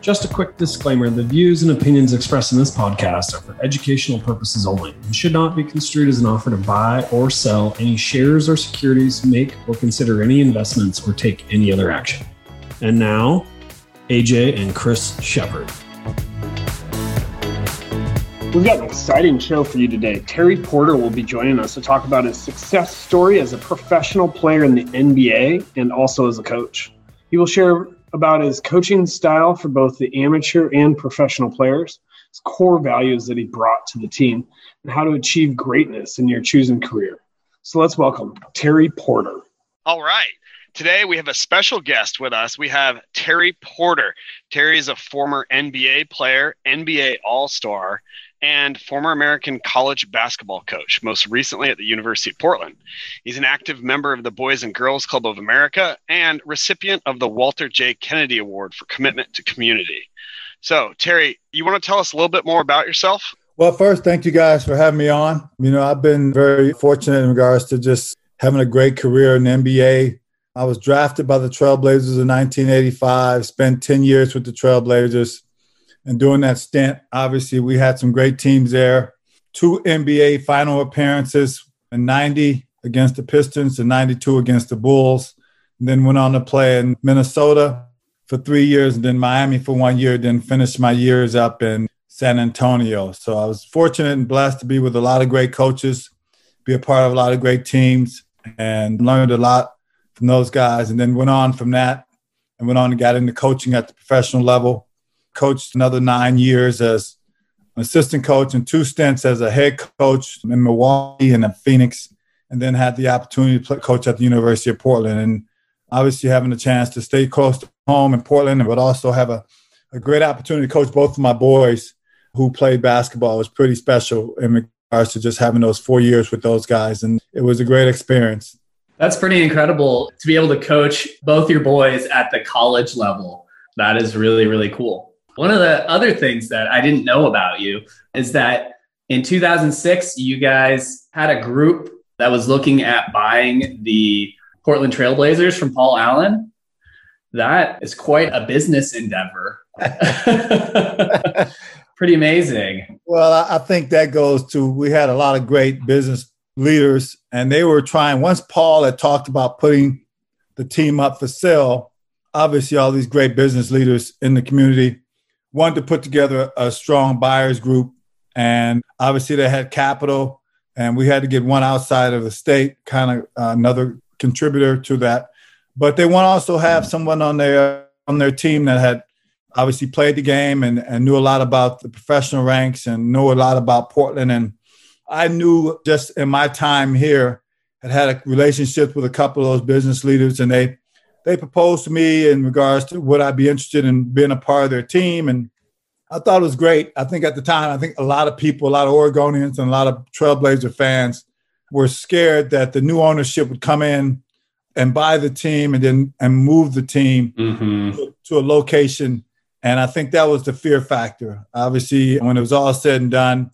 Just a quick disclaimer the views and opinions expressed in this podcast are for educational purposes only and should not be construed as an offer to buy or sell any shares or securities, make or consider any investments, or take any other action. And now, AJ and Chris Shepard. We've got an exciting show for you today. Terry Porter will be joining us to talk about his success story as a professional player in the NBA and also as a coach. He will share about his coaching style for both the amateur and professional players, his core values that he brought to the team, and how to achieve greatness in your chosen career. So let's welcome Terry Porter. All right. Today we have a special guest with us. We have Terry Porter. Terry is a former NBA player, NBA All Star, and former American college basketball coach, most recently at the University of Portland. He's an active member of the Boys and Girls Club of America and recipient of the Walter J. Kennedy Award for Commitment to Community. So, Terry, you want to tell us a little bit more about yourself? Well, first, thank you guys for having me on. You know, I've been very fortunate in regards to just having a great career in NBA. I was drafted by the Trailblazers in 1985, spent 10 years with the Trailblazers and during that stint, obviously, we had some great teams there. Two NBA final appearances in 90 against the Pistons and 92 against the Bulls. And then went on to play in Minnesota for three years and then Miami for one year, then finished my years up in San Antonio. So I was fortunate and blessed to be with a lot of great coaches, be a part of a lot of great teams, and learned a lot from those guys. And then went on from that and went on and got into coaching at the professional level coached another nine years as an assistant coach and two stints as a head coach in Milwaukee and in Phoenix, and then had the opportunity to play, coach at the University of Portland. And obviously, having a chance to stay close to home in Portland, but also have a, a great opportunity to coach both of my boys who played basketball was pretty special in regards to just having those four years with those guys. And it was a great experience. That's pretty incredible to be able to coach both your boys at the college level. That is really, really cool. One of the other things that I didn't know about you is that in 2006, you guys had a group that was looking at buying the Portland Trailblazers from Paul Allen. That is quite a business endeavor. Pretty amazing. Well, I think that goes to we had a lot of great business leaders, and they were trying. Once Paul had talked about putting the team up for sale, obviously, all these great business leaders in the community wanted to put together a strong buyers group. And obviously, they had capital, and we had to get one outside of the state, kind of uh, another contributor to that. But they want to also have someone on their on their team that had obviously played the game and, and knew a lot about the professional ranks and knew a lot about Portland. And I knew just in my time here, had had a relationship with a couple of those business leaders, and they they proposed to me in regards to would I be interested in being a part of their team. And I thought it was great. I think at the time, I think a lot of people, a lot of Oregonians and a lot of Trailblazer fans were scared that the new ownership would come in and buy the team and then and move the team mm-hmm. to, to a location. And I think that was the fear factor. Obviously, when it was all said and done,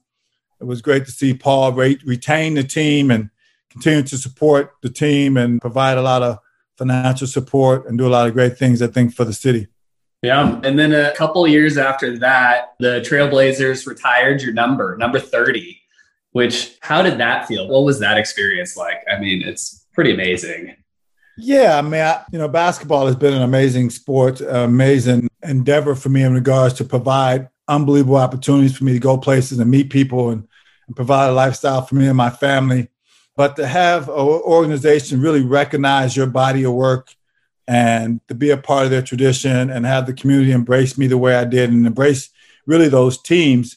it was great to see Paul re- retain the team and continue to support the team and provide a lot of financial support and do a lot of great things, I think, for the city. Yeah. And then a couple years after that, the Trailblazers retired your number, number 30, which how did that feel? What was that experience like? I mean, it's pretty amazing. Yeah, I mean, I, you know, basketball has been an amazing sport, amazing endeavor for me in regards to provide unbelievable opportunities for me to go places and meet people and, and provide a lifestyle for me and my family but to have an organization really recognize your body of work and to be a part of their tradition and have the community embrace me the way I did and embrace really those teams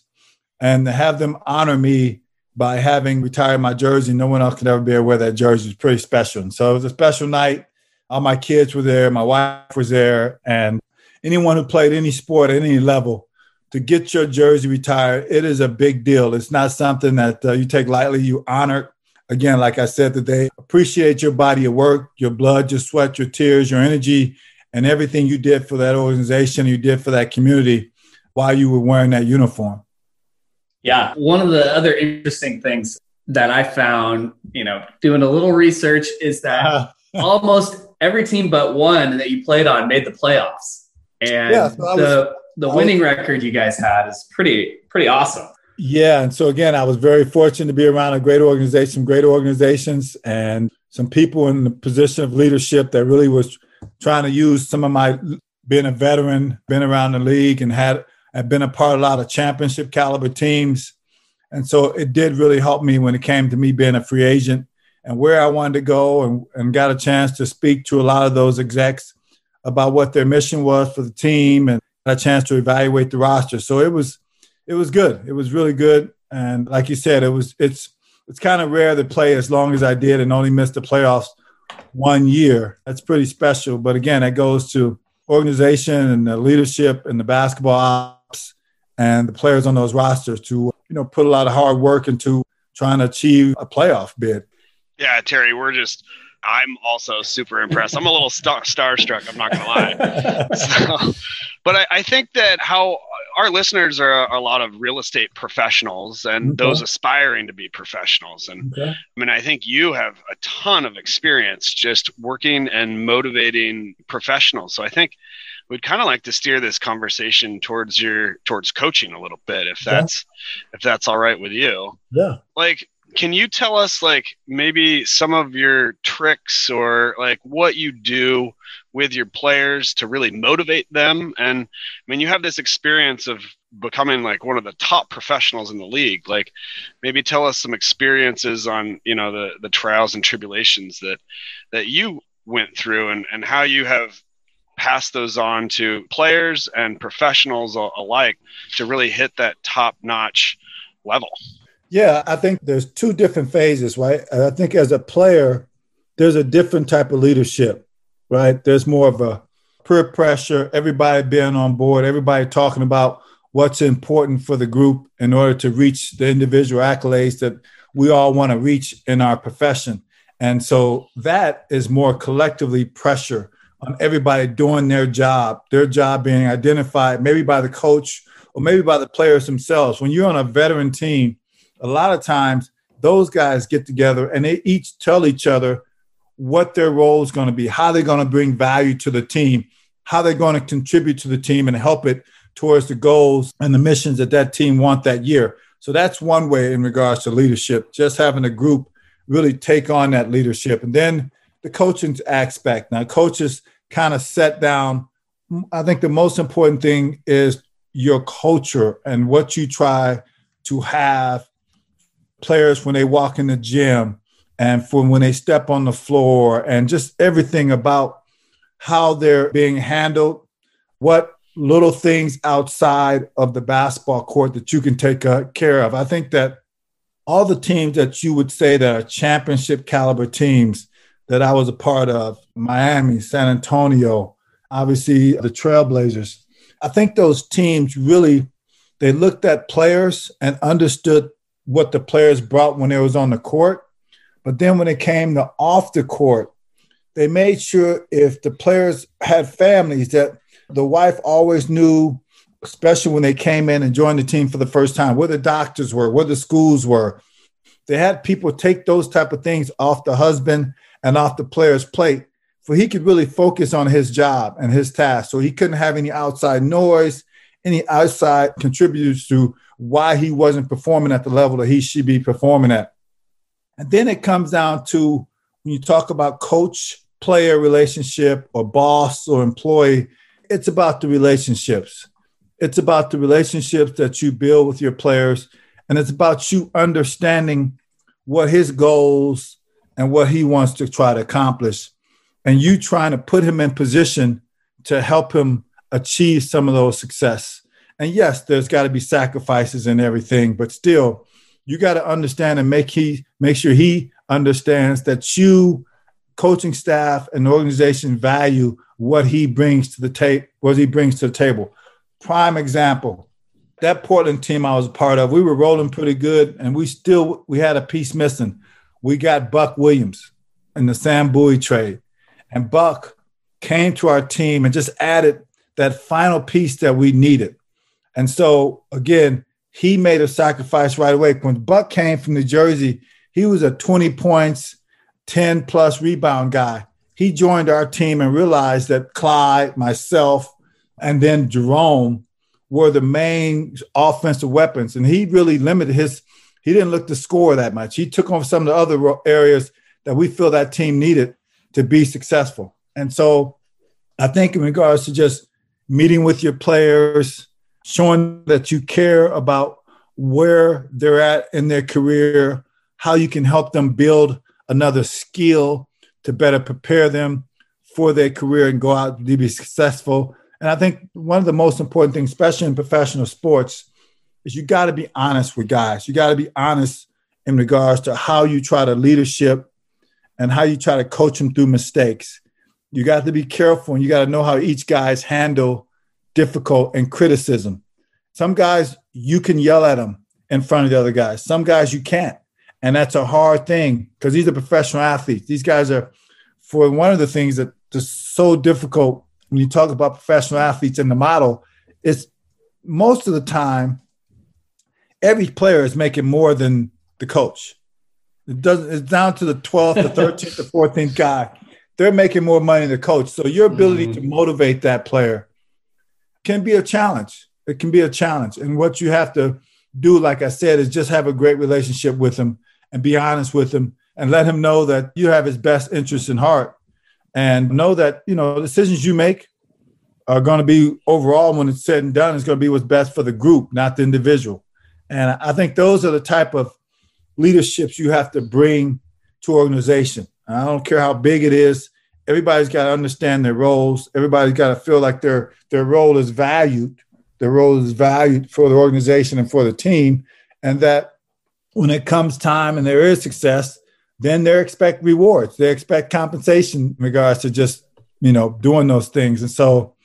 and to have them honor me by having retired my jersey. No one else could ever be wear that jersey. It's pretty special. And so it was a special night. All my kids were there. My wife was there. And anyone who played any sport at any level to get your jersey retired, it is a big deal. It's not something that uh, you take lightly. You honor again, like I said today, appreciate your body of work, your blood, your sweat, your tears, your energy, and everything you did for that organization, you did for that community while you were wearing that uniform. Yeah. One of the other interesting things that I found, you know, doing a little research is that uh, almost every team but one that you played on made the playoffs. And yeah, so the was, the winning was, record you guys had is pretty pretty awesome. Yeah, and so again, I was very fortunate to be around a great organization, great organizations, and some people in the position of leadership that really was trying to use some of my being a veteran, been around the league, and had have been a part of a lot of championship caliber teams. And so it did really help me when it came to me being a free agent and where I wanted to go and, and got a chance to speak to a lot of those execs about what their mission was for the team and a chance to evaluate the roster. So it was it was good. It was really good. And like you said, it was it's it's kind of rare to play as long as I did and only missed the playoffs one year. That's pretty special. But again, that goes to organization and the leadership and the basketball ops and the players on those rosters to you know put a lot of hard work into trying to achieve a playoff bid. Yeah, Terry, we're just I'm also super impressed. I'm a little star starstruck. I'm not gonna lie. so, but I, I, think that how our listeners are a, a lot of real estate professionals and okay. those aspiring to be professionals. And okay. I mean, I think you have a ton of experience just working and motivating professionals. So I think we'd kind of like to steer this conversation towards your towards coaching a little bit, if that's yeah. if that's all right with you. Yeah. Like can you tell us like maybe some of your tricks or like what you do with your players to really motivate them? And i mean you have this experience of becoming like one of the top professionals in the league. Like maybe tell us some experiences on you know the the trials and tribulations that that you went through and and how you have passed those on to players and professionals alike to really hit that top notch level yeah, I think there's two different phases, right? I think as a player, there's a different type of leadership, right? There's more of a peer pressure, everybody being on board, everybody talking about what's important for the group in order to reach the individual accolades that we all want to reach in our profession. And so that is more collectively pressure on everybody doing their job, their job being identified maybe by the coach or maybe by the players themselves. When you're on a veteran team, a lot of times those guys get together and they each tell each other what their role is going to be, how they're going to bring value to the team, how they're going to contribute to the team and help it towards the goals and the missions that that team want that year. So that's one way in regards to leadership, just having a group really take on that leadership. And then the coaching aspect. Now, coaches kind of set down. I think the most important thing is your culture and what you try to have players when they walk in the gym and from when they step on the floor and just everything about how they're being handled, what little things outside of the basketball court that you can take uh, care of. I think that all the teams that you would say that are championship caliber teams that I was a part of, Miami, San Antonio, obviously the Trailblazers, I think those teams really they looked at players and understood what the players brought when they was on the court. But then when it came to off the court, they made sure if the players had families that the wife always knew, especially when they came in and joined the team for the first time, where the doctors were, where the schools were. They had people take those type of things off the husband and off the player's plate for he could really focus on his job and his task. So he couldn't have any outside noise, any outside contributors to why he wasn't performing at the level that he should be performing at. And then it comes down to when you talk about coach player relationship or boss or employee, it's about the relationships. It's about the relationships that you build with your players. And it's about you understanding what his goals and what he wants to try to accomplish. And you trying to put him in position to help him achieve some of those success. And yes, there's got to be sacrifices and everything, but still, you got to understand and make he make sure he understands that you, coaching staff and organization value what he brings to the table. What he brings to the table. Prime example: that Portland team I was a part of. We were rolling pretty good, and we still we had a piece missing. we got Buck Williams in the Sam Bowie trade. And Buck came to our team and just added that final piece that we needed. And so, again, he made a sacrifice right away. When Buck came from New Jersey, he was a 20 points, 10 plus rebound guy. He joined our team and realized that Clyde, myself, and then Jerome were the main offensive weapons. And he really limited his, he didn't look to score that much. He took on some of the other areas that we feel that team needed to be successful. And so I think in regards to just meeting with your players, showing that you care about where they're at in their career, how you can help them build another skill to better prepare them for their career and go out to be successful. And I think one of the most important things, especially in professional sports, is you got to be honest with guys. You got to be honest in regards to how you try to leadership and how you try to coach them through mistakes. You got to be careful and you got to know how each guys handle difficult and criticism. Some guys you can yell at them in front of the other guys. Some guys you can't. And that's a hard thing because these are professional athletes. These guys are for one of the things that is so difficult when you talk about professional athletes in the model it's most of the time every player is making more than the coach. It doesn't it's down to the 12th, the 13th, the 14th guy. They're making more money than the coach. So your ability mm-hmm. to motivate that player can be a challenge. It can be a challenge. And what you have to do, like I said, is just have a great relationship with him and be honest with him and let him know that you have his best interest in heart and know that, you know, decisions you make are going to be overall when it's said and done, it's going to be what's best for the group, not the individual. And I think those are the type of leaderships you have to bring to organization. I don't care how big it is. Everybody's got to understand their roles. Everybody's got to feel like their their role is valued. Their role is valued for the organization and for the team, and that when it comes time and there is success, then they expect rewards. They expect compensation in regards to just you know doing those things. And so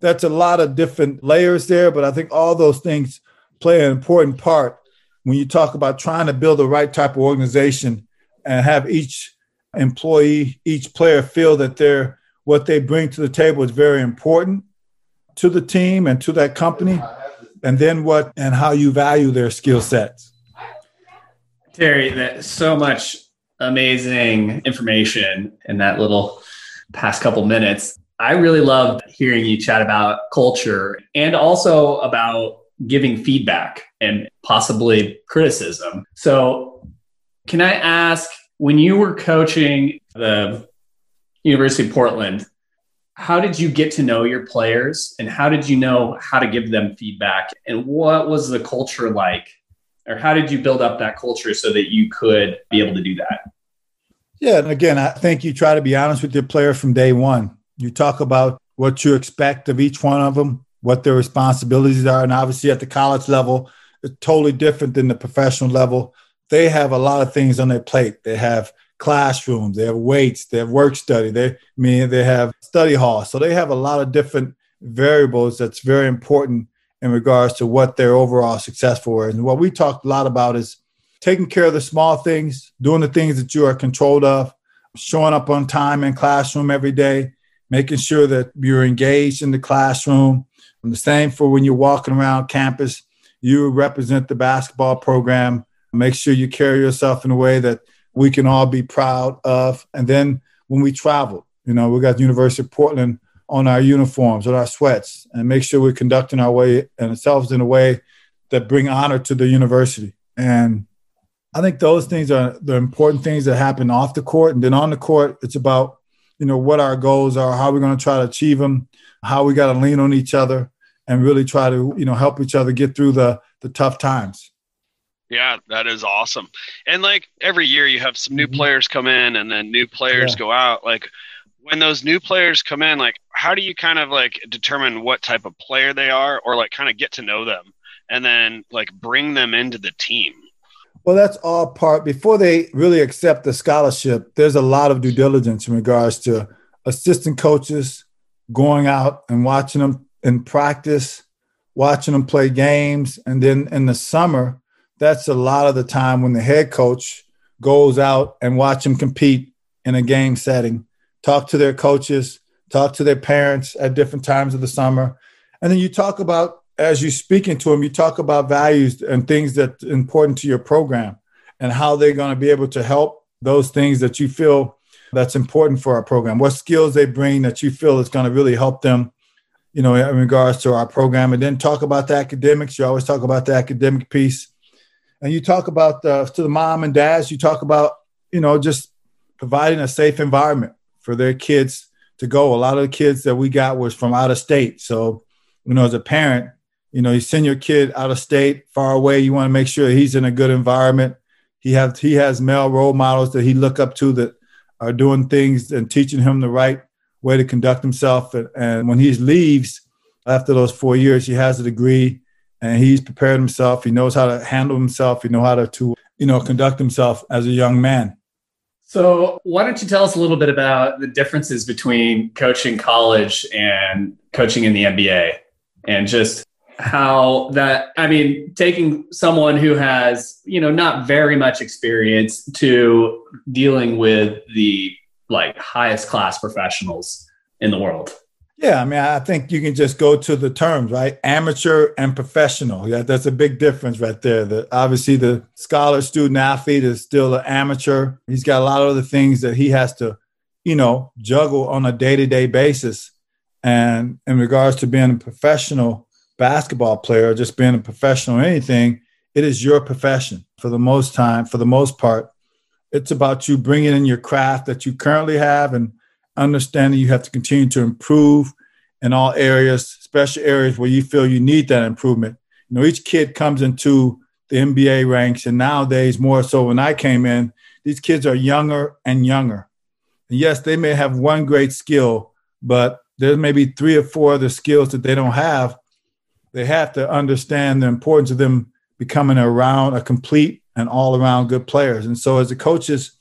that's a lot of different layers there. But I think all those things play an important part when you talk about trying to build the right type of organization and have each employee, each player feel that they're what they bring to the table is very important to the team and to that company, and then what and how you value their skill sets. Terry, that so much amazing information in that little past couple minutes. I really loved hearing you chat about culture and also about giving feedback and possibly criticism. So, can I ask when you were coaching the University of Portland, how did you get to know your players and how did you know how to give them feedback and what was the culture like or how did you build up that culture so that you could be able to do that yeah and again i think you try to be honest with your player from day one you talk about what you expect of each one of them what their responsibilities are. And obviously, at the college level, it's totally different than the professional level. They have a lot of things on their plate. They have classrooms, they have weights, they have work study, they I mean they have study hall. So they have a lot of different variables that's very important in regards to what their overall successful is. And what we talked a lot about is taking care of the small things, doing the things that you are controlled of, showing up on time in classroom every day, making sure that you're engaged in the classroom, and the same for when you're walking around campus, you represent the basketball program. Make sure you carry yourself in a way that we can all be proud of. And then when we travel, you know, we got University of Portland on our uniforms, on our sweats, and make sure we're conducting our way and ourselves in a way that bring honor to the university. And I think those things are the important things that happen off the court. And then on the court, it's about, you know, what our goals are, how we're going to try to achieve them, how we got to lean on each other, and really try to you know help each other get through the the tough times yeah that is awesome and like every year you have some new mm-hmm. players come in and then new players yeah. go out like when those new players come in like how do you kind of like determine what type of player they are or like kind of get to know them and then like bring them into the team well that's all part before they really accept the scholarship there's a lot of due diligence in regards to assistant coaches going out and watching them in practice, watching them play games. And then in the summer, that's a lot of the time when the head coach goes out and watch them compete in a game setting, talk to their coaches, talk to their parents at different times of the summer. And then you talk about, as you're speaking to them, you talk about values and things that important to your program and how they're going to be able to help those things that you feel that's important for our program. What skills they bring that you feel is going to really help them, you know, in regards to our program. And then talk about the academics. You always talk about the academic piece. And you talk about the, to the mom and dads, you talk about, you know, just providing a safe environment for their kids to go. A lot of the kids that we got was from out of state. So, you know, as a parent, you know, you send your kid out of state, far away. You want to make sure he's in a good environment. He have he has male role models that he look up to that are doing things and teaching him the right way to conduct himself. And, and when he leaves after those four years, he has a degree and he's prepared himself. He knows how to handle himself. He know how to, to you know conduct himself as a young man. So, why don't you tell us a little bit about the differences between coaching college and coaching in the NBA and just how that, I mean, taking someone who has, you know, not very much experience to dealing with the like highest class professionals in the world? Yeah, I mean, I think you can just go to the terms, right? Amateur and professional. Yeah, that's a big difference right there. The, obviously, the scholar, student, athlete is still an amateur. He's got a lot of other things that he has to, you know, juggle on a day to day basis. And in regards to being a professional basketball player, just being a professional anything, it is your profession for the most time, for the most part. It's about you bringing in your craft that you currently have and understanding you have to continue to improve in all areas, especially areas where you feel you need that improvement. You know, each kid comes into the NBA ranks, and nowadays, more so when I came in, these kids are younger and younger. And yes, they may have one great skill, but there may be three or four other skills that they don't have. They have to understand the importance of them becoming around a complete and all around good players. And so, as the coaches,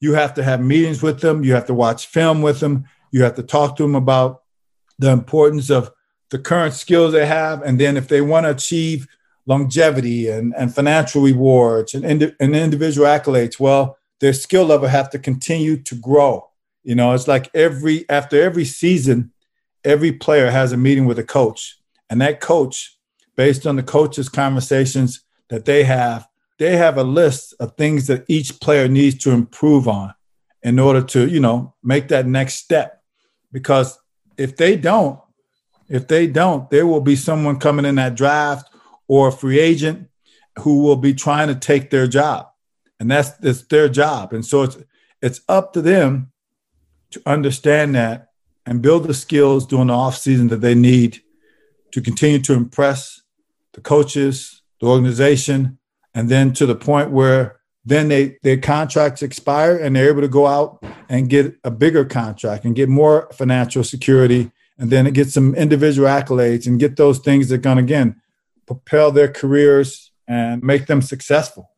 you have to have meetings with them. You have to watch film with them. You have to talk to them about the importance of the current skills they have. And then if they want to achieve longevity and, and financial rewards and, indi- and individual accolades, well, their skill level have to continue to grow. You know, it's like every after every season, every player has a meeting with a coach. And that coach, based on the coach's conversations that they have, they have a list of things that each player needs to improve on in order to, you know, make that next step. Because if they don't, if they don't, there will be someone coming in that draft or a free agent who will be trying to take their job. And that's, that's their job. And so it's it's up to them to understand that and build the skills during the off season that they need to continue to impress the coaches, the organization, and then to the point where then they their contracts expire and they're able to go out and get a bigger contract and get more financial security. And then get some individual accolades and get those things that to again propel their careers and make them successful.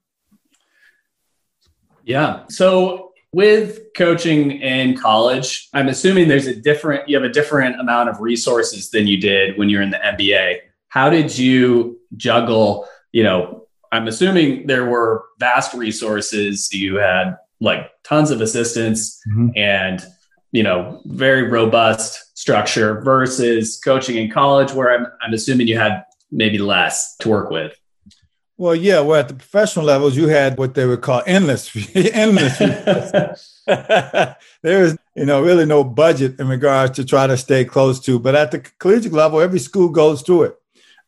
Yeah. So with coaching in college i'm assuming there's a different you have a different amount of resources than you did when you're in the nba how did you juggle you know I'm assuming there were vast resources. You had like tons of assistants mm-hmm. and you know very robust structure versus coaching in college where I'm, I'm assuming you had maybe less to work with well yeah well at the professional levels you had what they would call endless endless there is you know really no budget in regards to try to stay close to but at the collegiate level every school goes through it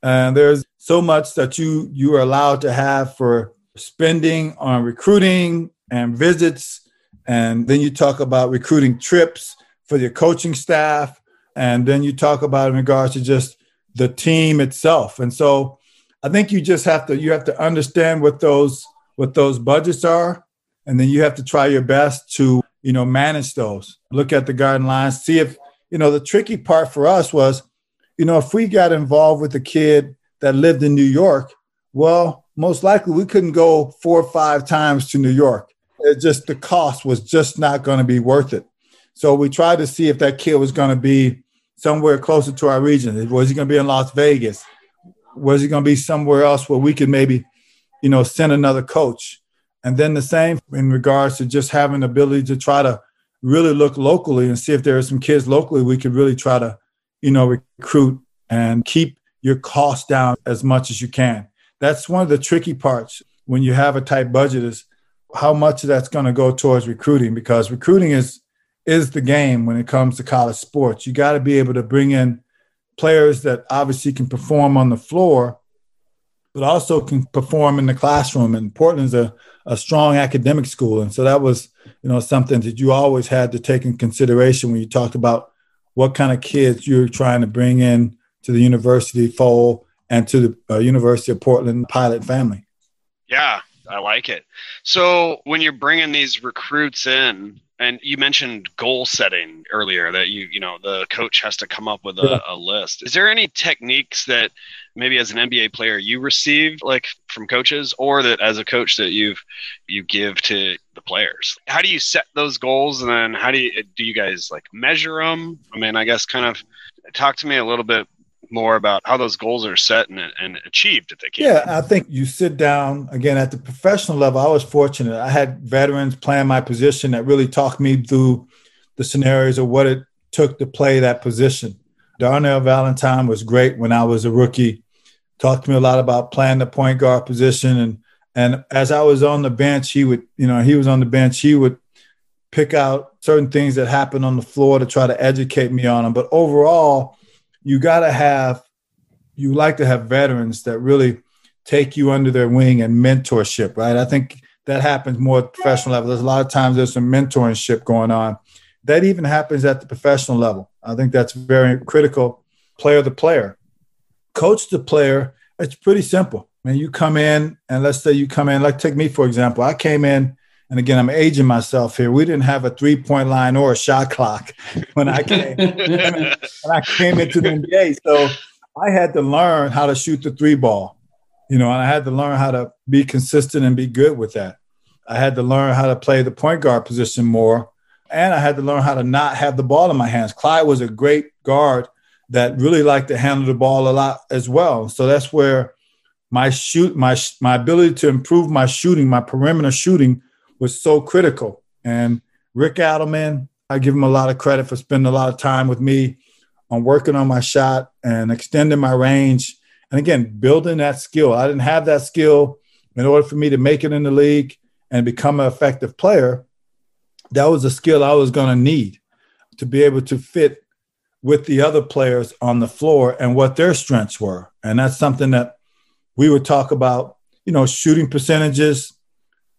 and there's so much that you you are allowed to have for spending on recruiting and visits. And then you talk about recruiting trips for your coaching staff. And then you talk about in regards to just the team itself. And so i think you just have to you have to understand what those what those budgets are. And then you have to try your best to you know manage those. Look at the guidelines see if you know the tricky part for us was you know if we got involved with the kid that lived in New York, well, most likely we couldn't go four or five times to New York. It just the cost was just not going to be worth it. So we tried to see if that kid was going to be somewhere closer to our region. Was he going to be in Las Vegas? Was he going to be somewhere else where we could maybe, you know, send another coach? And then the same in regards to just having the ability to try to really look locally and see if there are some kids locally we could really try to, you know, recruit and keep your costs down as much as you can. That's one of the tricky parts when you have a tight budget is how much of that's going to go towards recruiting because recruiting is is the game when it comes to college sports. You got to be able to bring in players that obviously can perform on the floor, but also can perform in the classroom. And Portland's a, a strong academic school. And so that was, you know, something that you always had to take in consideration when you talked about what kind of kids you're trying to bring in to the university fold and to the uh, University of Portland pilot family. Yeah, I like it. So when you're bringing these recruits in, and you mentioned goal setting earlier that you you know the coach has to come up with a, a, list. Is there any techniques that maybe as an NBA player you receive like from coaches, or that as a coach that you've you give to the players? How do you set those goals, and then how do you do you guys like measure them? I mean, I guess kind of talk to me a little bit more about how those goals are set and, and achieved if they can. Yeah, I think you sit down again at the professional level. I was fortunate. I had veterans playing my position that really talked me through the scenarios of what it took to play that position. Darnell Valentine was great when I was a rookie. Talked to me a lot about playing the point guard position and and as I was on the bench, he would, you know, he was on the bench, he would pick out certain things that happened on the floor to try to educate me on them. But overall, you got to have, you like to have veterans that really take you under their wing and mentorship, right? I think that happens more at the professional level. There's a lot of times there's some mentorship going on. That even happens at the professional level. I think that's very critical. Player to player, coach to player. It's pretty simple. I mean, you come in and let's say you come in, like take me for example. I came in and again, I'm aging myself here. We didn't have a three point line or a shot clock when I came when I came into the NBA. So I had to learn how to shoot the three ball, you know, and I had to learn how to be consistent and be good with that. I had to learn how to play the point guard position more, and I had to learn how to not have the ball in my hands. Clyde was a great guard that really liked to handle the ball a lot as well. So that's where my shoot my my ability to improve my shooting, my perimeter shooting was so critical. And Rick Adelman, I give him a lot of credit for spending a lot of time with me on working on my shot and extending my range. And again, building that skill. I didn't have that skill in order for me to make it in the league and become an effective player. That was a skill I was going to need to be able to fit with the other players on the floor and what their strengths were. And that's something that we would talk about, you know, shooting percentages,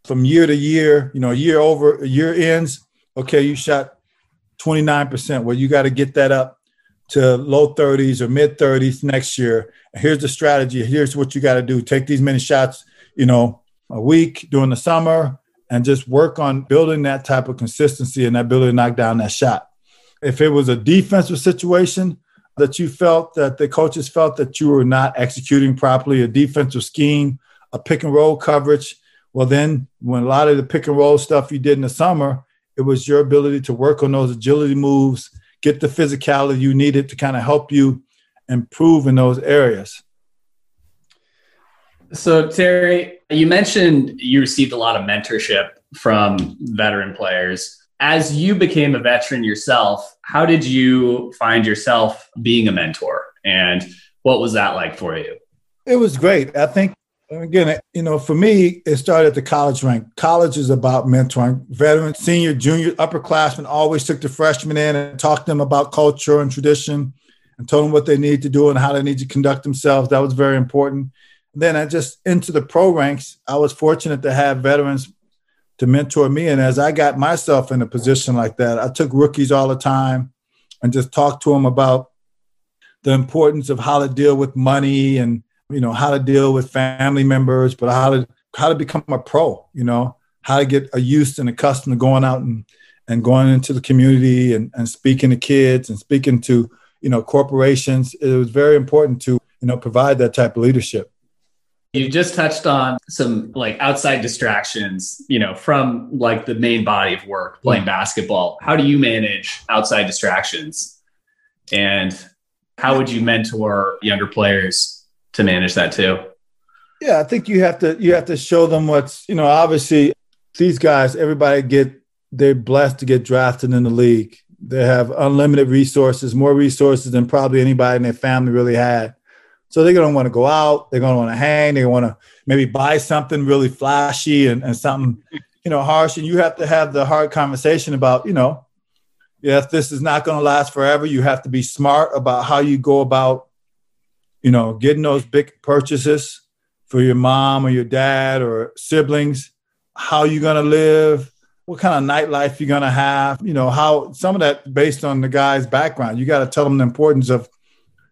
from year to year, you know, year over year ends, okay, you shot 29%. Well, you got to get that up to low 30s or mid 30s next year. Here's the strategy. Here's what you got to do. Take these many shots, you know, a week during the summer and just work on building that type of consistency and that ability to knock down that shot. If it was a defensive situation that you felt that the coaches felt that you were not executing properly, a defensive scheme, a pick and roll coverage, well, then when a lot of the pick and roll stuff you did in the summer, it was your ability to work on those agility moves, get the physicality you needed to kind of help you improve in those areas. So, Terry, you mentioned you received a lot of mentorship from veteran players. As you became a veteran yourself, how did you find yourself being a mentor? And what was that like for you? It was great. I think again, you know, for me, it started at the college rank. College is about mentoring. Veterans, senior, junior, upperclassmen always took the freshmen in and talked to them about culture and tradition and told them what they need to do and how they need to conduct themselves. That was very important. Then I just into the pro ranks, I was fortunate to have veterans to mentor me. And as I got myself in a position like that, I took rookies all the time and just talked to them about the importance of how to deal with money and you know how to deal with family members, but how to how to become a pro. You know how to get a used and accustomed to going out and and going into the community and, and speaking to kids and speaking to you know corporations. It was very important to you know provide that type of leadership. You just touched on some like outside distractions, you know, from like the main body of work, playing basketball. How do you manage outside distractions? And how would you mentor younger players to manage that too? Yeah, I think you have to you have to show them what's you know obviously these guys everybody get they're blessed to get drafted in the league. They have unlimited resources, more resources than probably anybody in their family really had. So they're gonna want to go out, they're gonna want to hang, they want to maybe buy something really flashy and, and something you know harsh, and you have to have the hard conversation about you know yes, this is not going to last forever. You have to be smart about how you go about, you know, getting those big purchases for your mom or your dad or siblings. How you're going to live? What kind of nightlife you're going to have? You know, how some of that based on the guy's background. You got to tell them the importance of,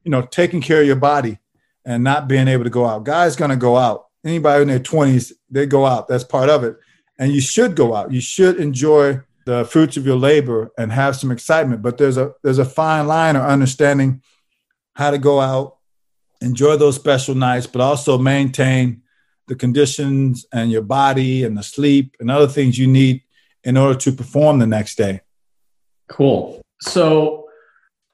you know, taking care of your body and not being able to go out. Guys going to go out. Anybody in their 20s, they go out. That's part of it. And you should go out. You should enjoy the fruits of your labor and have some excitement. But there's a there's a fine line or understanding how to go out, enjoy those special nights, but also maintain the conditions and your body and the sleep and other things you need in order to perform the next day. Cool. So,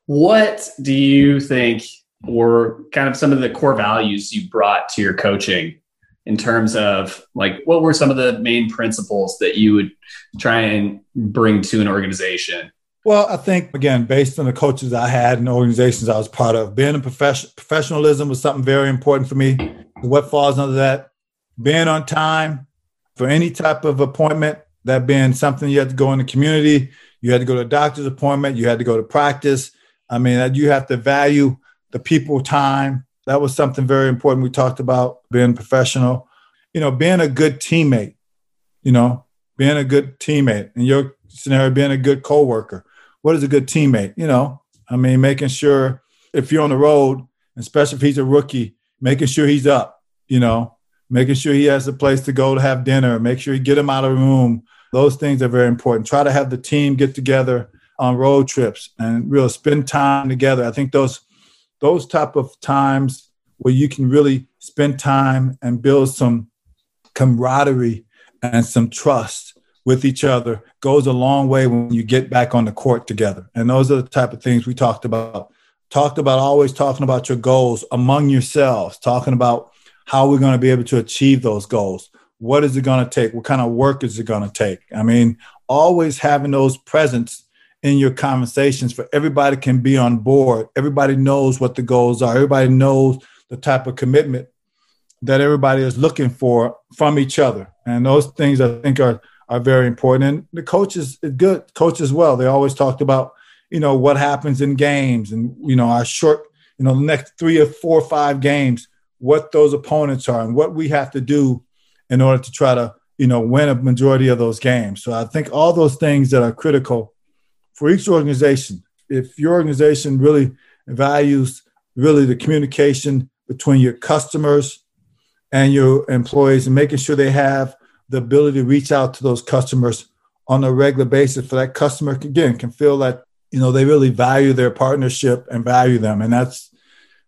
what do you think were kind of some of the core values you brought to your coaching in terms of like what were some of the main principles that you would try and bring to an organization? Well, I think again, based on the coaches I had and organizations I was part of, being a profession, professionalism was something very important for me. What falls under that? Being on time for any type of appointment, that being something you had to go in the community, you had to go to a doctor's appointment, you had to go to practice. I mean, you have to value the people time that was something very important we talked about being professional you know being a good teammate you know being a good teammate in your scenario being a good coworker what is a good teammate? You know i mean making sure if you're on the road especially if he's a rookie making sure he's up you know making sure he has a place to go to have dinner make sure you get him out of the room. Those things are very important. Try to have the team get together on road trips and really spend time together. I think those those type of times where you can really spend time and build some camaraderie and some trust with each other goes a long way when you get back on the court together. And those are the type of things we talked about. Talked about always talking about your goals among yourselves, talking about how we're going to be able to achieve those goals. What is it going to take? What kind of work is it going to take? I mean, always having those presence in your conversations for everybody can be on board. Everybody knows what the goals are. Everybody knows the type of commitment that everybody is looking for from each other. And those things I think are are very important. And the coaches good. Coach as well. They always talked about, you know, what happens in games and, you know, our short, you know, the next three or four or five games, what those opponents are and what we have to do in order to try to, you know, win a majority of those games. So I think all those things that are critical for each organization, if your organization really values really the communication between your customers and your employees and making sure they have the ability to reach out to those customers on a regular basis for that customer again can feel that you know they really value their partnership and value them and that's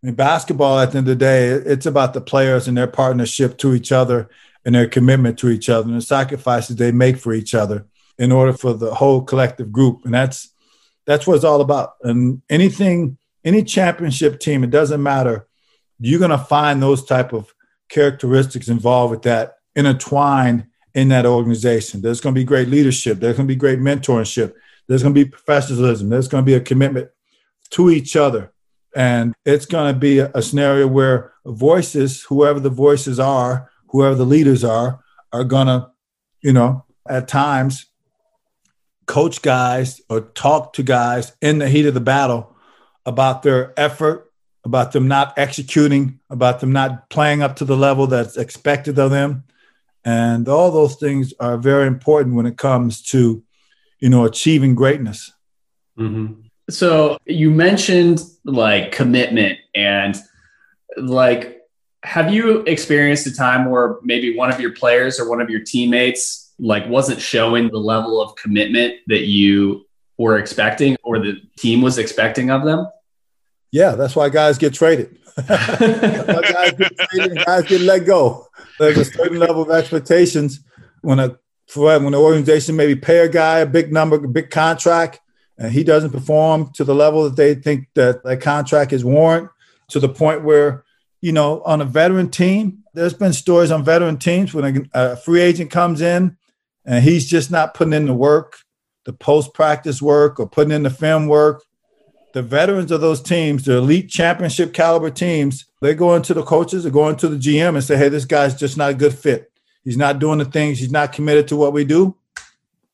I mean, basketball at the end of the day it's about the players and their partnership to each other and their commitment to each other and the sacrifices they make for each other in order for the whole collective group. And that's that's what it's all about. And anything, any championship team, it doesn't matter. You're gonna find those type of characteristics involved with that intertwined in that organization. There's gonna be great leadership, there's gonna be great mentorship, there's gonna be professionalism, there's gonna be a commitment to each other. And it's going to be a scenario where voices, whoever the voices are, whoever the leaders are, are going to, you know, at times coach guys or talk to guys in the heat of the battle about their effort, about them not executing, about them not playing up to the level that's expected of them. And all those things are very important when it comes to, you know, achieving greatness. Mm-hmm. So you mentioned like commitment and like, have you experienced a time where maybe one of your players or one of your teammates like wasn't showing the level of commitment that you were expecting or the team was expecting of them? Yeah, that's why guys get traded. guys get traded guys get let go. There's a certain level of expectations when a when an organization maybe pay a guy a big number, a big contract, and he doesn't perform to the level that they think that that contract is warrant, to the point where you know, on a veteran team, there's been stories on veteran teams when a, a free agent comes in and he's just not putting in the work, the post practice work or putting in the film work. The veterans of those teams, the elite championship caliber teams, they go into the coaches or go into the GM and say, hey, this guy's just not a good fit. He's not doing the things, he's not committed to what we do.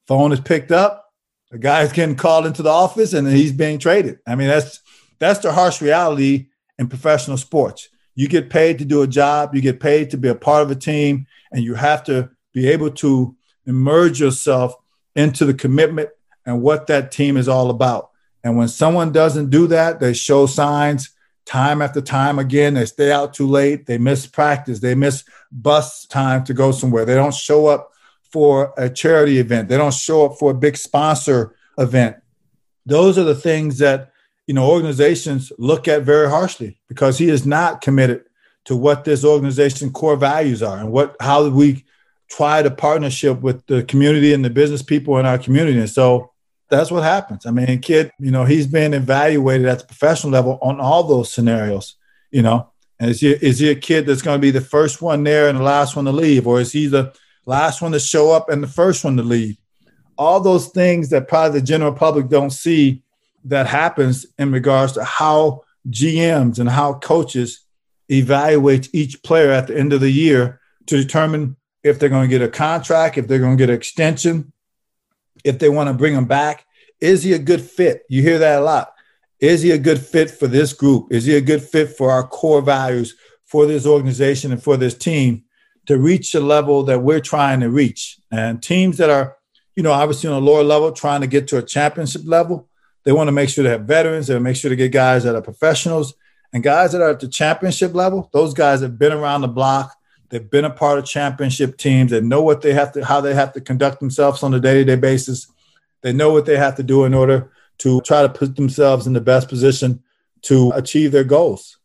Phone is picked up. The guy's getting called into the office and he's being traded. I mean, that's that's the harsh reality in professional sports. You get paid to do a job, you get paid to be a part of a team, and you have to be able to immerse yourself into the commitment and what that team is all about. And when someone doesn't do that, they show signs time after time again. They stay out too late, they miss practice, they miss bus time to go somewhere. They don't show up for a charity event, they don't show up for a big sponsor event. Those are the things that you know organizations look at very harshly because he is not committed to what this organization's core values are and what how we try to partnership with the community and the business people in our community and so that's what happens. I mean kid you know he's being evaluated at the professional level on all those scenarios you know? And is he, is he a kid that's going to be the first one there and the last one to leave? Or is he the last one to show up and the first one to leave? All those things that probably the general public don't see that happens in regards to how GMs and how coaches evaluate each player at the end of the year to determine if they're going to get a contract, if they're going to get an extension, if they want to bring him back. Is he a good fit? You hear that a lot. Is he a good fit for this group? Is he a good fit for our core values, for this organization, and for this team to reach the level that we're trying to reach? And teams that are, you know, obviously on a lower level, trying to get to a championship level, they want to make sure they have veterans. They make sure to get guys that are professionals and guys that are at the championship level. Those guys have been around the block. They've been a part of championship teams. They know what they have to, how they have to conduct themselves on a day-to-day basis. They know what they have to do in order to try to put themselves in the best position to achieve their goals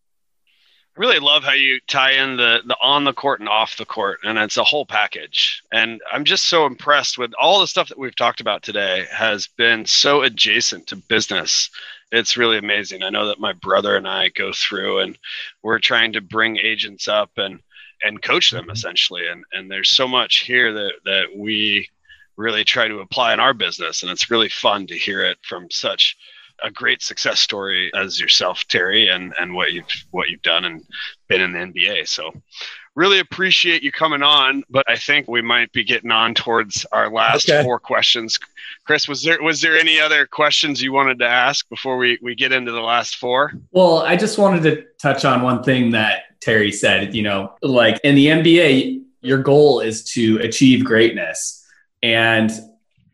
I really love how you tie in the the on the court and off the court and it's a whole package and i'm just so impressed with all the stuff that we've talked about today has been so adjacent to business it's really amazing i know that my brother and i go through and we're trying to bring agents up and and coach them mm-hmm. essentially and and there's so much here that that we really try to apply in our business and it's really fun to hear it from such a great success story as yourself, Terry, and and what you've what you've done and been in the NBA. So really appreciate you coming on, but I think we might be getting on towards our last okay. four questions. Chris, was there was there any other questions you wanted to ask before we, we get into the last four? Well, I just wanted to touch on one thing that Terry said, you know, like in the NBA, your goal is to achieve greatness. And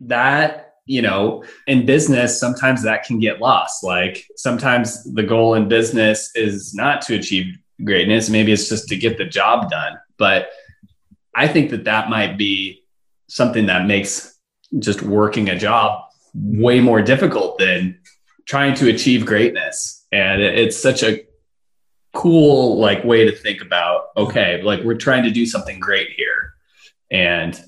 that you know, in business, sometimes that can get lost. Like sometimes the goal in business is not to achieve greatness. Maybe it's just to get the job done. But I think that that might be something that makes just working a job way more difficult than trying to achieve greatness. And it's such a cool like way to think about okay like we're trying to do something great here and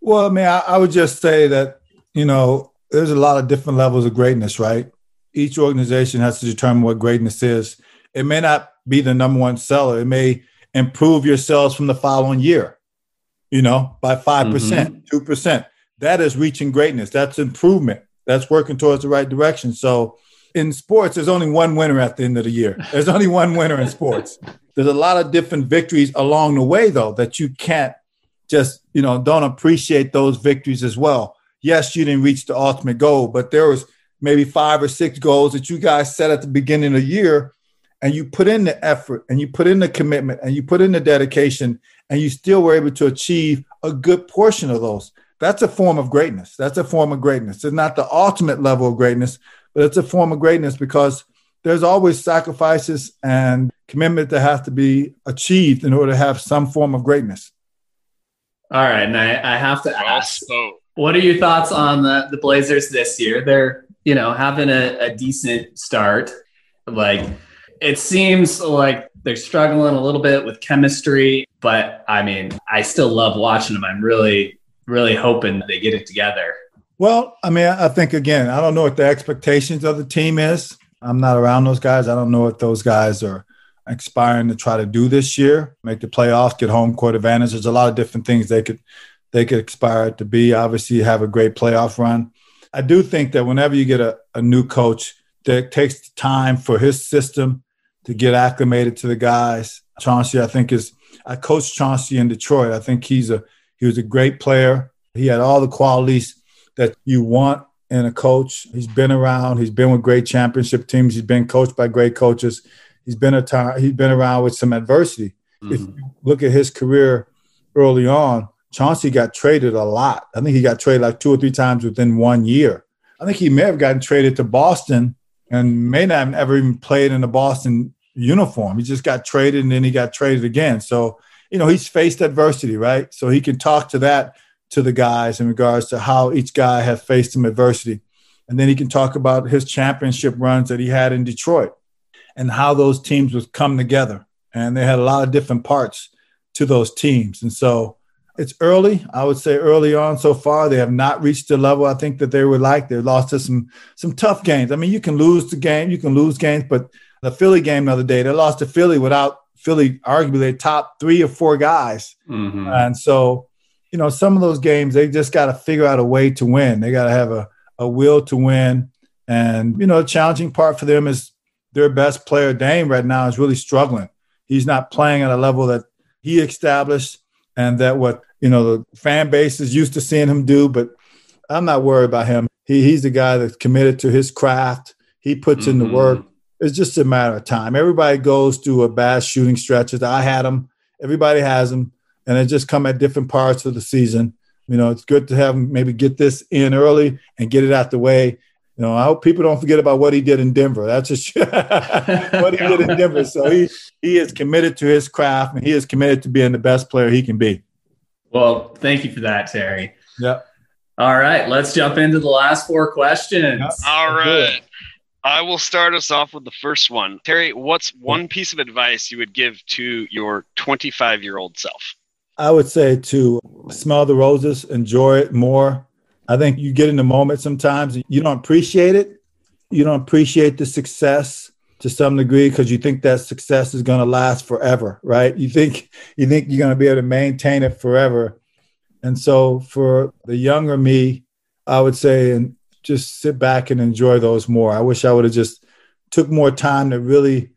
well i mean I, I would just say that you know, there's a lot of different levels of greatness, right? Each organization has to determine what greatness is. It may not be the number one seller. It may improve your sales from the following year, you know, by 5%, percent mm-hmm. 2%. That is reaching greatness. That's improvement. That's working towards the right direction. So in sports, there's only one winner at the end of the year. There's only one winner in sports. There's a lot of different victories along the way, though, that you can't just, you know, don't appreciate those victories as well yes, you didn't reach the ultimate goal, but there was maybe five or six goals that you guys set at the beginning of the year and you put in the effort and you put in the commitment and you put in the dedication and you still were able to achieve a good portion of those. That's a form of greatness. That's a form of greatness. It's not the ultimate level of greatness, but it's a form of greatness because there's always sacrifices and commitment that has to be achieved in order to have some form of greatness. All right. And I, I have to ask. What are your thoughts on the, the Blazers this year? They're, you know, having a, a decent start. Like it seems like they're struggling a little bit with chemistry, but I mean, I still love watching them. I'm really, really hoping they get it together. Well, I mean, I think again, I don't know what the expectations of the team is. I'm not around those guys. I don't know what those guys are aspiring to try to do this year, make the playoffs, get home court advantage. There's a lot of different things they could they could aspire to be. Obviously, have a great playoff run. I do think that whenever you get a, a new coach, that takes time for his system to get acclimated to the guys. Chauncey, I think, is I coached Chauncey in Detroit. I think he's a he was a great player. He had all the qualities that you want in a coach. He's been around. He's been with great championship teams. He's been coached by great coaches. He's been a time. He's been around with some adversity. Mm-hmm. If you look at his career early on, Chauncey got traded a lot. I think he got traded like two or three times within one year. I think he may have gotten traded to Boston and may not have ever even played in a Boston uniform. He just got traded and then he got traded again. So, you know, he's faced adversity, right? So he can talk to that to the guys in regards to how each guy has faced some adversity. And then he can talk about his championship runs that he had in Detroit and how those teams would come together. And they had a lot of different parts to those teams. And so it's early. I would say early on so far, they have not reached the level I think that they would like. They've lost to some some tough games. I mean, you can lose the game, you can lose games, but the Philly game the other day, they lost to Philly without Philly arguably their top three or four guys. Mm-hmm. And so, you know, some of those games they just got to figure out a way to win. They got to have a, a will to win. And, you know, the challenging part for them is their best player, Dame, right now is really struggling. He's not playing at a level that he established and that what you know the fan base is used to seeing him do. But I'm not worried about him. He, he's the guy that's committed to his craft. He puts mm-hmm. in the mm-hmm. work. It's just a matter of time. Everybody goes through a bad shooting stretches. I had them. Everybody has them, and they just come at different parts of the season. You know, it's good to have him maybe get this in early and get it out the way. You know, I hope people don't forget about what he did in Denver. That's just what he did in Denver. So he he is committed to his craft and he is committed to being the best player he can be. Well, thank you for that, Terry. Yeah. All right, let's jump into the last four questions. Yep. All right. I will start us off with the first one. Terry, what's one piece of advice you would give to your 25 year old self? I would say to smell the roses, enjoy it more. I think you get in the moment sometimes, you don't appreciate it. You don't appreciate the success to some degree because you think that success is going to last forever, right? You think you think you're going to be able to maintain it forever. And so for the younger me, I would say and just sit back and enjoy those more. I wish I would have just took more time to really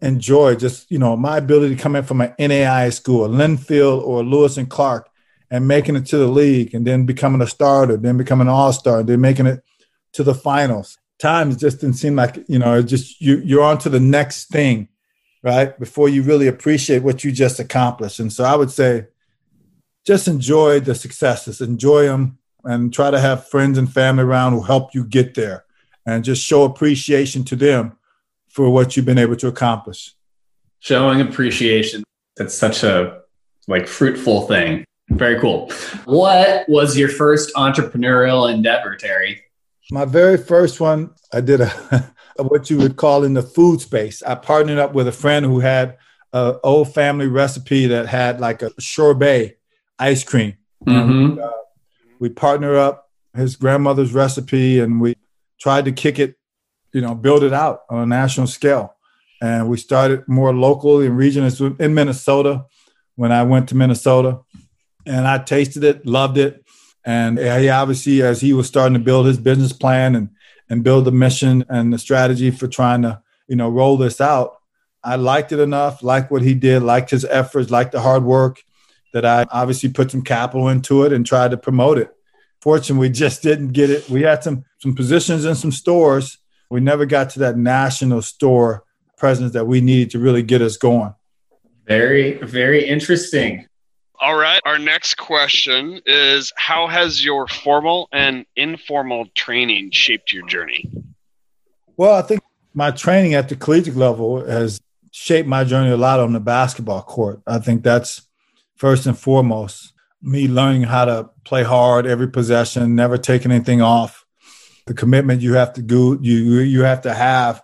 enjoy just, you know, my ability to come in from an NAIA school, Linfield or Lewis and Clark and making it to the league and then becoming a starter, then becoming an all-star, then making it to the finals. Times just didn't seem like you know just you you're on to the next thing right? Before you really appreciate what you just accomplished. And so i would say just enjoy the successes enjoy them and try to have friends and family around who help you get there and just show appreciation to them for what you've been able to accomplish showing appreciation that's such a like fruitful thing very cool what was your first entrepreneurial endeavor terry my very first one, I did a what you would call in the food space. I partnered up with a friend who had an old family recipe that had like a sorbet ice cream. Mm-hmm. uh, we partnered up his grandmother's recipe, and we tried to kick it, you know, build it out on a national scale. And we started more locally and regional in Minnesota when I went to Minnesota, and I tasted it, loved it and he obviously, as he was starting to build his business plan and and build the mission and the strategy for trying to, you know, roll this out, I liked it enough, liked what he did, liked his efforts, liked the hard work that I obviously put some capital into it and tried to promote it. Fortunately, we just didn't get it. We had some some positions in some stores. We never got to that national store presence that we needed to really get us going. Very, very interesting. All right. Our next question is How has your formal and informal training shaped your journey? Well, I think my training at the collegiate level has shaped my journey a lot on the basketball court. I think that's first and foremost me learning how to play hard every possession, never taking anything off. The commitment you have to do, you you have to have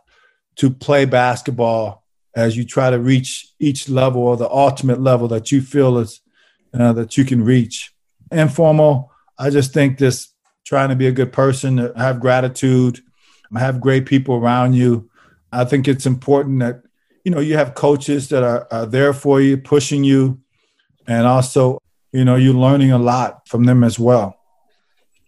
to play basketball as you try to reach each level or the ultimate level that you feel is uh, that you can reach. Informal, I just think this trying to be a good person, have gratitude, have great people around you. I think it's important that you know, you have coaches that are, are there for you, pushing you, and also, you know, you're learning a lot from them as well.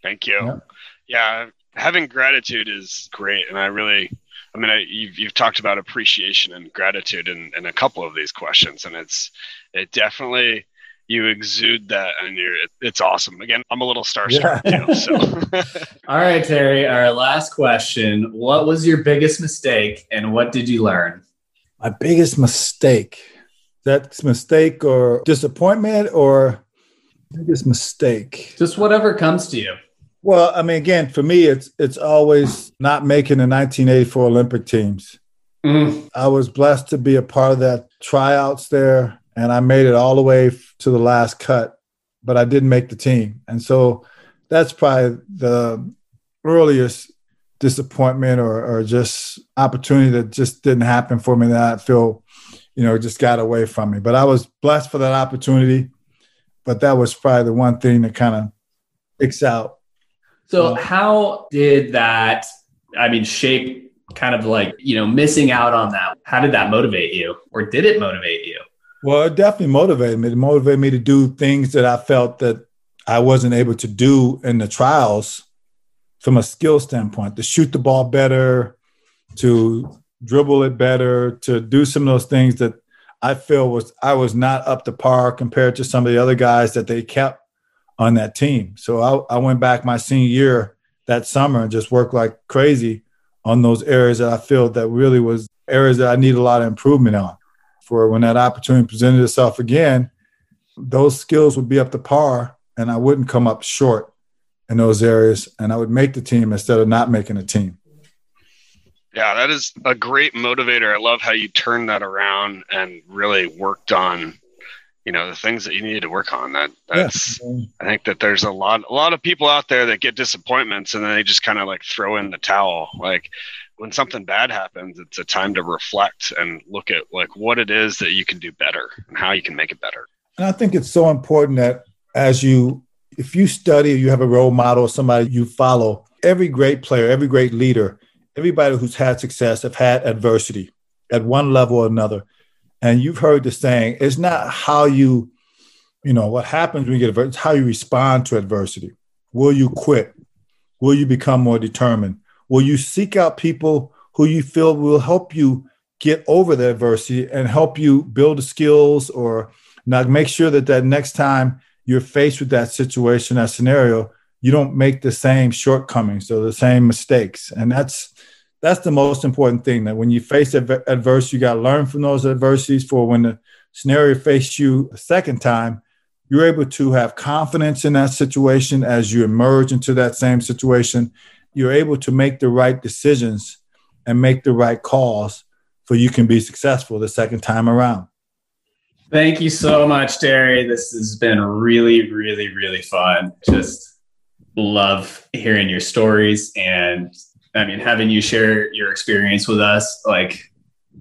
Thank you. Yeah, yeah having gratitude is great, and I really, I mean, I, you've you've talked about appreciation and gratitude in, in a couple of these questions, and it's it definitely you exude that and you're it's awesome. Again i'm a little starstruck yeah. too so. All right terry our last question. What was your biggest mistake and what did you learn? My biggest mistake? That's mistake or disappointment or biggest mistake? Just whatever comes to you well i mean again for me it's it's always not making the 1984 olympic teams mm. i was blessed to be a part of that tryouts there and i made it all the way to the last cut but i didn't make the team and so that's probably the earliest disappointment or, or just opportunity that just didn't happen for me that I feel, you know, just got away from me. But I was blessed for that opportunity. But that was probably the one thing that kind of sticks out. So how did that, I mean, shape kind of like, you know, missing out on that? How did that motivate you? Or did it motivate you? Well, it definitely motivated me. It motivated me to do things that I felt that I wasn't able to do in the trials from a skill standpoint to shoot the ball better, to dribble it better, to do some of those things that I feel was I was not up to par compared to some of the other guys that they kept on that team. So I, I went back my senior year that summer and just worked like crazy on those areas that I feel that really was areas that I need a lot of improvement on. For when that opportunity presented itself again, those skills would be up to par and I wouldn't come up short in those areas, and I would make the team instead of not making a team. Yeah, that is a great motivator. I love how you turned that around and really worked on, you know, the things that you needed to work on. That that's yeah. I think that there's a lot a lot of people out there that get disappointments and then they just kind of like throw in the towel. Like when something bad happens, it's a time to reflect and look at like what it is that you can do better and how you can make it better. And I think it's so important that as you if you study, you have a role model, somebody you follow, every great player, every great leader, everybody who's had success have had adversity at one level or another. And you've heard the saying, it's not how you, you know, what happens when you get adversity, it's how you respond to adversity. Will you quit? Will you become more determined? Will you seek out people who you feel will help you get over the adversity and help you build the skills or not make sure that that next time you're faced with that situation, that scenario, you don't make the same shortcomings or the same mistakes. And that's that's the most important thing that when you face adversity, you got to learn from those adversities for when the scenario faced you a second time, you're able to have confidence in that situation as you emerge into that same situation. You're able to make the right decisions and make the right calls so you can be successful the second time around. Thank you so much, Terry. This has been really, really, really fun. Just love hearing your stories and I mean having you share your experience with us. Like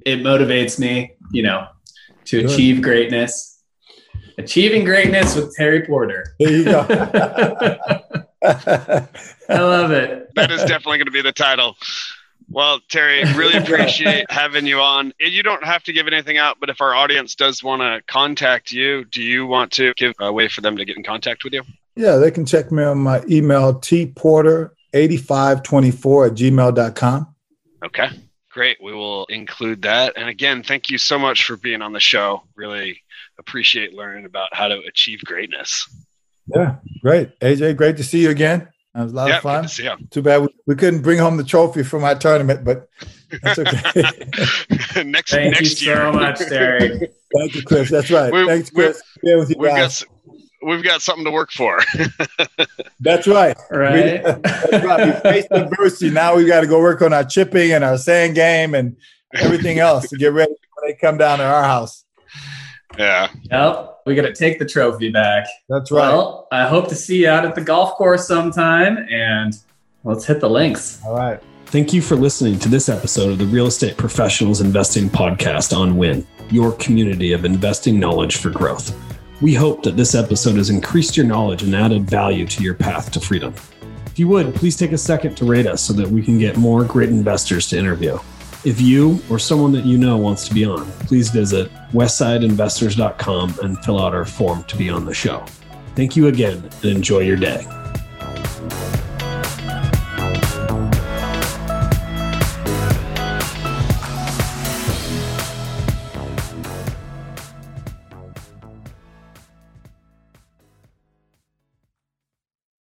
it motivates me, you know, to Good. achieve greatness. Achieving greatness with Terry Porter. There you go. I love it. That is definitely going to be the title. Well, Terry, really appreciate having you on. You don't have to give anything out, but if our audience does want to contact you, do you want to give a way for them to get in contact with you? Yeah, they can check me on my email, tporter8524 at gmail.com. Okay, great. We will include that. And again, thank you so much for being on the show. Really appreciate learning about how to achieve greatness. Yeah, great. AJ, great to see you again. That was a lot of fun. To Too bad we, we, couldn't bring home the trophy from our tournament, but that's okay. next, Thank next you year. so much, Terry. Thank you, Chris. That's right. we Thanks, Chris. we with you we've guys. Got, we've got something to work for. that's right. Right. We, that's right. We faced adversity. Now we got to go work on our chipping and our sand game and everything else to get ready when they come down to our house. Yeah. Yep. We got to take the trophy back. That's right. Well, I hope to see you out at the golf course sometime and let's hit the links. All right. Thank you for listening to this episode of the Real Estate Professionals Investing Podcast on Win, your community of investing knowledge for growth. We hope that this episode has increased your knowledge and added value to your path to freedom. If you would, please take a second to rate us so that we can get more great investors to interview. If you or someone that you know wants to be on, please visit westsideinvestors.com and fill out our form to be on the show. Thank you again and enjoy your day.